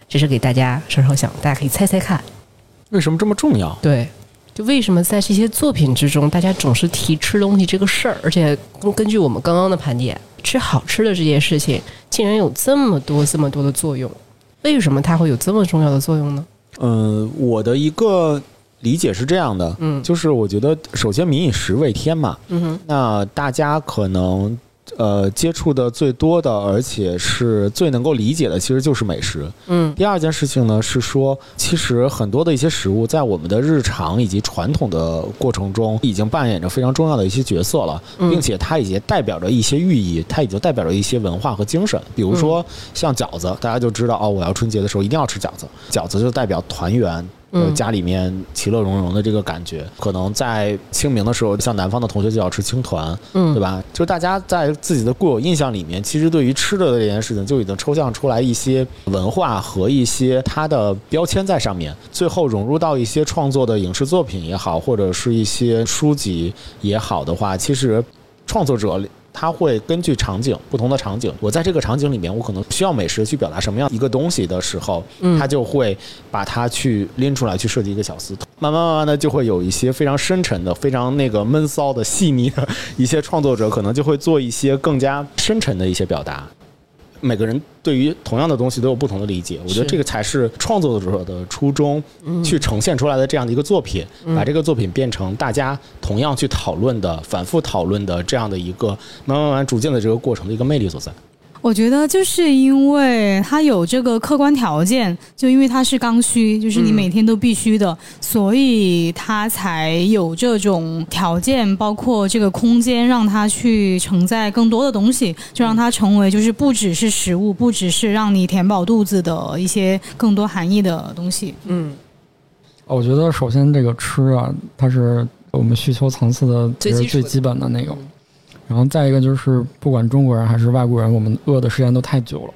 这是给大家稍稍想，大家可以猜猜看，为什么这么重要？对，就为什么在这些作品之中，大家总是提吃东西这个事儿，而且根据我们刚刚的盘点，吃好吃的这件事情，竟然有这么多这么多的作用，为什么它会有这么重要的作用呢？嗯，我的一个理解是这样的，嗯，就是我觉得首先民以食为天嘛，嗯哼，那大家可能。呃，接触的最多的，而且是最能够理解的，其实就是美食。嗯，第二件事情呢，是说，其实很多的一些食物，在我们的日常以及传统的过程中，已经扮演着非常重要的一些角色了，并且它已经代表着一些寓意，它已经代表着一些文化和精神。比如说像饺子，大家就知道哦，我要春节的时候一定要吃饺子，饺子就代表团圆。呃，家里面其乐融融的这个感觉，可能在清明的时候，像南方的同学就要吃青团，嗯，对吧？就是大家在自己的固有印象里面，其实对于吃的这件事情就已经抽象出来一些文化和一些它的标签在上面，最后融入到一些创作的影视作品也好，或者是一些书籍也好的话，其实创作者。他会根据场景，不同的场景，我在这个场景里面，我可能需要美食去表达什么样一个东西的时候，他就会把它去拎出来，去设计一个小司慢慢慢慢的就会有一些非常深沉的、非常那个闷骚的、细腻的一些创作者，可能就会做一些更加深沉的一些表达。每个人对于同样的东西都有不同的理解，我觉得这个才是创作者的初衷，去呈现出来的这样的一个作品，把这个作品变成大家同样去讨论的、反复讨论的这样的一个慢慢慢慢逐渐的这个过程的一个魅力所在。我觉得就是因为它有这个客观条件，就因为它是刚需，就是你嗯每天都必须的，所以它才有这种条件，包括这个空间，让它去承载更多的东西，就让它成为就是不只是食物，不只是让你填饱肚子的一些更多含义的东西。嗯，我觉得首先这个吃啊，它是我们需求层次的最基本的那个嗯。然后再一个就是，不管中国人还是外国人，我们饿的时间都太久了，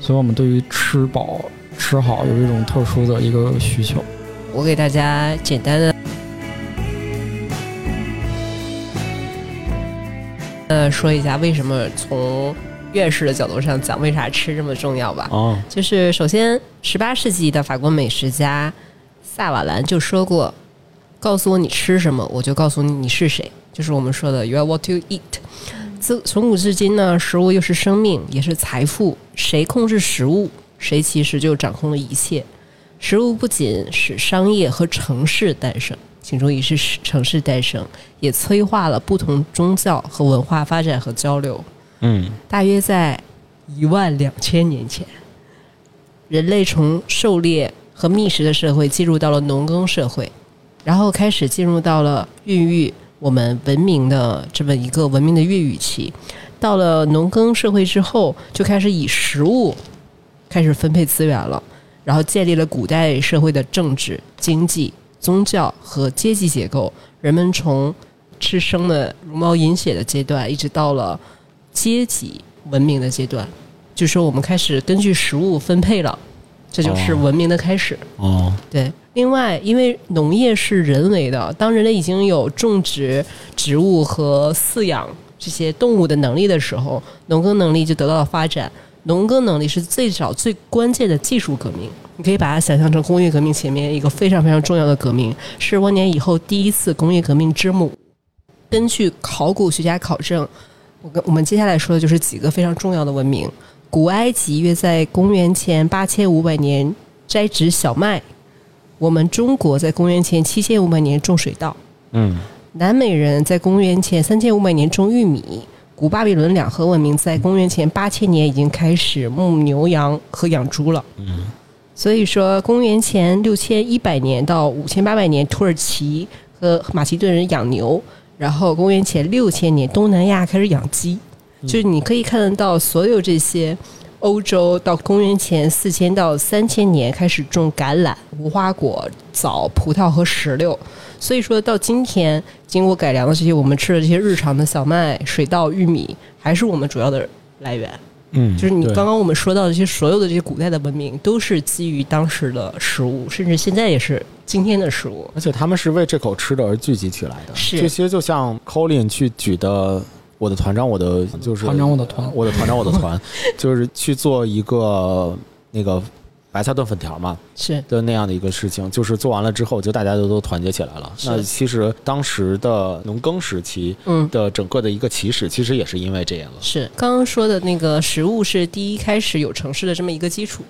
所以我们对于吃饱吃好有一种特殊的一个需求。我给大家简单的呃说一下为什么从院士的角度上讲，为啥吃这么重要吧。哦，就是首先，十八世纪的法国美食家萨瓦兰就说过：“告诉我你吃什么，我就告诉你你是谁。”就是我们说的 “You are what you eat”。自从古至今呢，食物又是生命，也是财富。谁控制食物，谁其实就掌控了一切。食物不仅使商业和城市诞生，请注意是城市诞生，也催化了不同宗教和文化发展和交流。嗯大约在一万两千年前，人类从狩猎和觅食的社会进入到了农耕社会，然后开始进入到了孕育我们文明的这么一个文明的孕育期。到了农耕社会之后，就开始以食物开始分配资源了，然后建立了古代社会的政治、经济、宗教和阶级结构。人们从吃生的茹毛饮血的阶段，一直到了阶级文明的阶段，就是说我们开始根据食物分配了，这就是哦文明的开始。哦，对，另外，因为农业是人为的，当人类已经有种植植物和饲养这些动物的能力的时候，农耕能力就得到了发展。农耕能力是最早最关键的技术革命，你可以把它想象成工业革命前面一个非常非常重要的革命，是万年以后第一次工业革命之母。根据考古学家考证，我跟我们接下来说的就是几个非常重要的文明。古埃及约在公元前八千五百年摘植小麦，我们中国在公元前七千五百年种水稻，嗯南美人在公元前三千五百年种玉米，古巴比伦两河文明在公元前八千年已经开始牧牛羊和养猪了。嗯所以说，公元前六千一百年到五千八百年，土耳其和马其顿人养牛，然后公元前六千年，东南亚开始养鸡。就是你可以看得到，所有这些欧洲到公元前四千到三千年开始种橄榄、无花果、枣、葡萄和石榴。所以说到今天，经过改良的这些我们吃的这些日常的小麦、水稻、玉米，还是我们主要的来源。嗯，就是你刚刚我们说到的这些所有的这些古代的文明，都是基于当时的食物，甚至现在也是今天的食物。而且他们是为这口吃的而聚集起来的。是这些就像 Colin 去举的“我的团长，我的就是团长我的团我的团长，我的团 ”，就是去做一个那个白菜炖粉条嘛 是的那样的一个事情，就是做完了之后，就大家都都团结起来了。那其实当时的农耕时期嗯，的整个的一个起始，其实也是因为这样了。是刚刚说的那个食物是第一开始有城市的这么一个基础，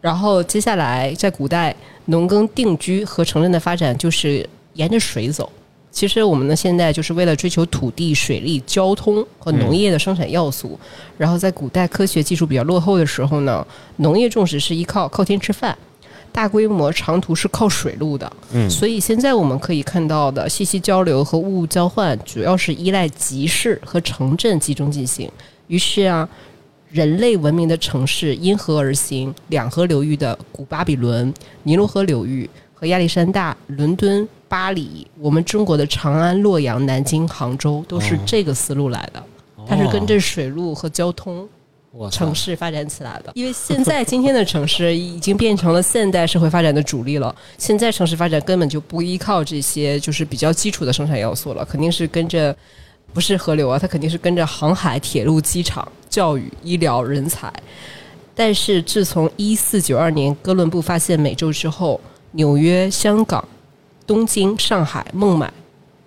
然后接下来在古代农耕定居和城镇的发展就是沿着水走。其实我们呢现在就是为了追求土地、水利、交通和农业的生产要素。然后在古代科学技术比较落后的时候呢，农业种植是依靠靠天吃饭，大规模长途是靠水路的。嗯所以现在我们可以看到的信息交流和物物交换，主要是依赖集市和城镇集中进行。于是啊，人类文明的城市因河而兴，两河流域的古巴比伦、尼罗河流域和亚历山大、伦敦、巴黎，我们中国的长安、洛阳、南京、杭州，都是哦这个思路来的。它是跟着水路和交通城市发展起来的。因为现在今天的城市已经变成了现代社会发展的主力了。现在城市发展根本就不依靠这些就是比较基础的生产要素了，肯定是跟着不是河流啊，它肯定是跟着航海、铁路、机场、教育、医疗、人才。但是自从一四九二年哥伦布发现美洲之后，纽约、香港、东京、上海、孟买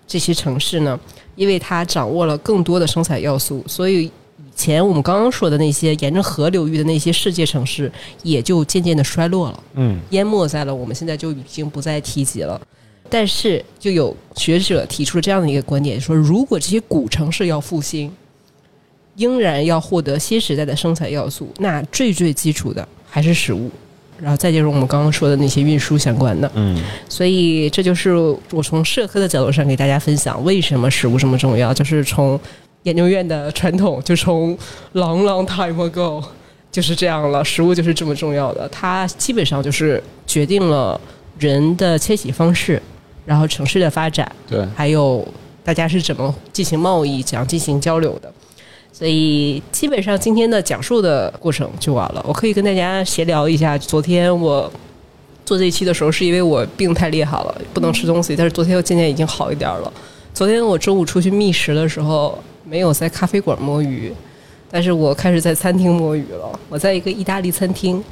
这些城市呢，因为它掌握了更多的生产要素，所以以前我们刚刚说的那些沿着河流域的那些世界城市，也就渐渐的衰落了。嗯淹没在了我们现在就已经不再提及了。但是，就有学者提出了这样的一个观点，说如果这些古城市要复兴，仍然要获得新时代的生产要素，那最最基础的还是食物，然后再就是我们刚刚说的那些运输相关的。嗯所以这就是我从社科的角度上给大家分享为什么食物这么重要，就是从研究院的传统，就从 long long time ago 就是这样了，食物就是这么重要的，它基本上就是决定了人的迁徙方式，然后城市的发展，对，还有大家是怎么进行贸易、怎样进行交流的。所以基本上今天的讲述的过程就完了。我可以跟大家闲聊一下，昨天我做这一期的时候，是因为我病太厉害了，不能吃东西，但是昨天又渐渐已经好一点了。昨天我中午出去觅食的时候，没有在咖啡馆摸鱼，但是我开始在餐厅摸鱼了。我在一个意大利餐厅，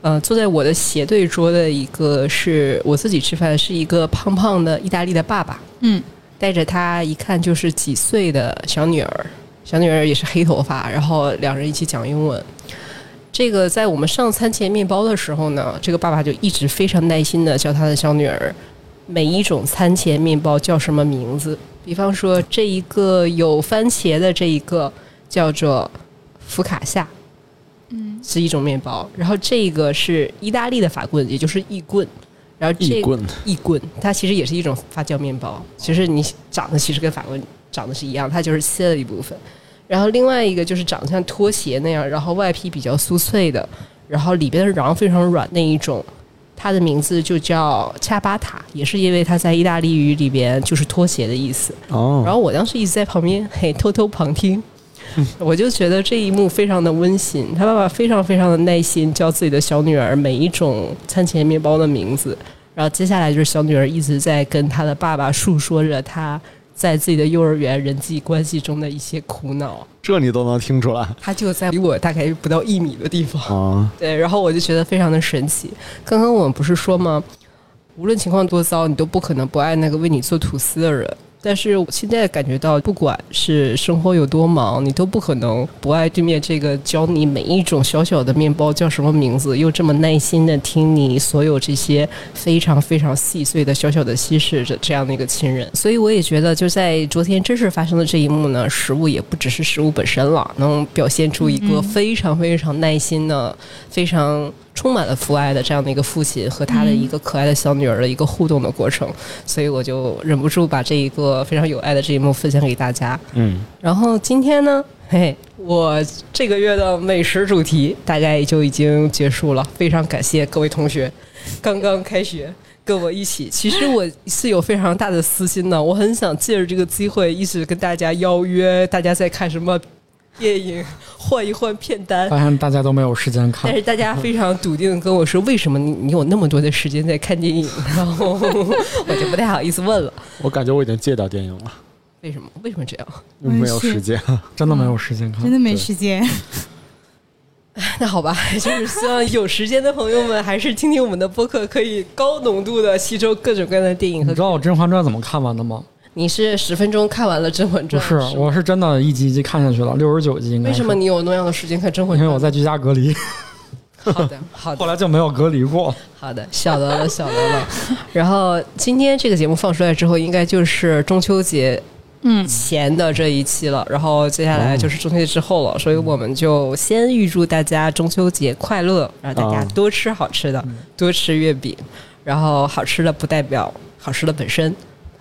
呃，坐在我的斜对桌的一个是我自己吃饭，是一个胖胖的意大利的爸爸，嗯，带着他一看就是几岁的小女儿，小女儿也是黑头发，然后两人一起讲英文。这个在我们上餐前面包的时候呢，这个爸爸就一直非常耐心的教他的小女儿，每一种餐前面包叫什么名字。比方说，这一个有番茄的这一个叫做福卡夏，嗯，是一种面包。然后这个是意大利的法棍，也就是意棍。然后这个异棍，意棍，它其实也是一种发酵面包。其实你长得其实跟法棍长得是一样，它就是切了一部分。然后另外一个就是长得像拖鞋那样，然后外皮比较酥脆的，然后里边的瓤非常软那一种。它的名字就叫恰巴塔，也是因为它在意大利语里边就是拖鞋的意思。哦，然后我当时一直在旁边嘿 偷偷旁听，我就觉得这一幕非常的温馨。他爸爸非常非常的耐心教自己的小女儿每一种餐前面包的名字，然后接下来就是小女儿一直在跟她的爸爸诉说着她在自己的幼儿园人际关系中的一些苦恼。这你都能听出来他就在离我大概不到一米的地方，啊？对，然后我就觉得非常的神奇。刚刚我们不是说吗？无论情况多糟，你都不可能不爱那个为你做吐司的人。但是我现在感觉到，不管是生活有多忙，你都不可能不爱对面这个教你每一种小小的面包叫什么名字，又这么耐心的听你所有这些非常非常细碎的小小的心事的这样的一个亲人。所以我也觉得，就在昨天真实发生的这一幕呢，食物也不只是食物本身了，能表现出一个非常非常耐心的、非常充满了父爱的这样的一个父亲和他的一个可爱的小女儿的一个互动的过程，所以我就忍不住把这一个非常有爱的这一幕分享给大家。嗯，然后今天呢，嘿，我这个月的美食主题大概就已经结束了，非常感谢各位同学，刚刚开学。跟我一起，其实我是有非常大的私心的，我很想借着这个机会，一直跟大家邀约，大家在看什么电影，换一换片单。发现大家都没有时间看但。是大家非常笃定的跟我说，为什么你你有那么多的时间在看电影？然后 我就不太好意思问了，我感觉我已经戒掉电影了，为什么？为什么这样？没有时间。真的没有时间看真。的没时间。那好吧，就是希望有时间的朋友们还是听听我们的播客，可以高浓度的吸收各种各样的电影和你知。道我《甄嬛传》怎么看完的吗？你是十分钟看完了《甄嬛不传》是，我是真的一集一集看下去了，六十九集应该。为什么？你有那样的时间看《甄嬛传》？因为我在居家隔离，好的，好的 后，来就没有隔离过。好的，晓得了，晓得了。然后今天这个节目放出来之后，应该就是中秋节嗯，前的这一期了，然后接下来就是中秋节之后了，所以我们就先预祝大家中秋节快乐，让大家啊多吃好吃的，多吃月饼，然后好吃的不代表好吃的本身，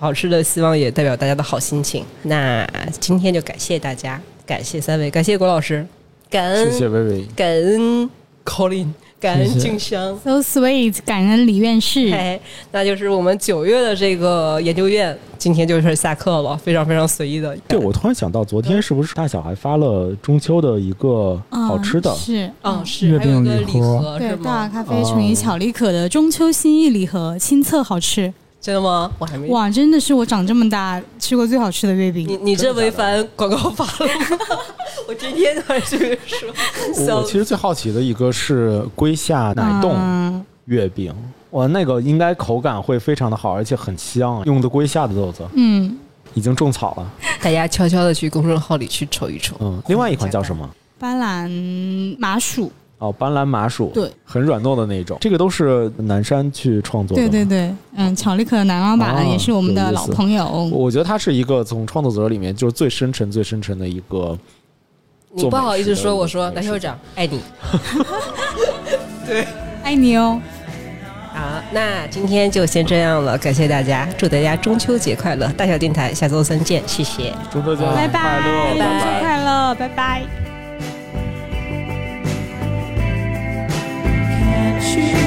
好吃的希望也代表大家的好心情。那今天就感谢大家，感谢三位，感谢郭老师，感恩谢谢薇薇，感恩 Colin，感恩静香。So sweet，感恩李院士。哎，那就是我们九月的这个研究院，今天就是下课了，非常非常随意的。对我突然想到，昨天是不是大小还发了中秋的一个嗯好吃的？是，哦，嗯是月饼礼盒对大吗？咖啡纯饮巧力可的中秋心意礼盒，亲测好吃。真的吗？我还没。哇，真的是我长这么大吃过最好吃的月饼。你你这违反广告法了吗？我天天都在这边说，我我其实最好奇的一个是龟下奶冻嗯月饼，哇，那个应该口感会非常的好，而且很香啊，用的龟下的豆子嗯，已经种草了。大家悄悄的去公众号里去瞅一瞅。嗯，另外一款叫什么？斑斓麻薯，哦，斑斓麻薯，对，很软糯的那种。这个都是南山去创作的。对对。对，嗯，巧力可的男老板、哦也是我们的老朋友。我觉得他是一个从创作者里面就是最深沉、最深沉的一个。你不好意思说，我说做美食的南校长爱你。对 爱你哦。好，那今天就先这样了，感谢大家，祝大家中秋节快乐！大小电台下周三见，谢谢。中秋节拜快乐，拜，中秋快乐，拜拜。sure.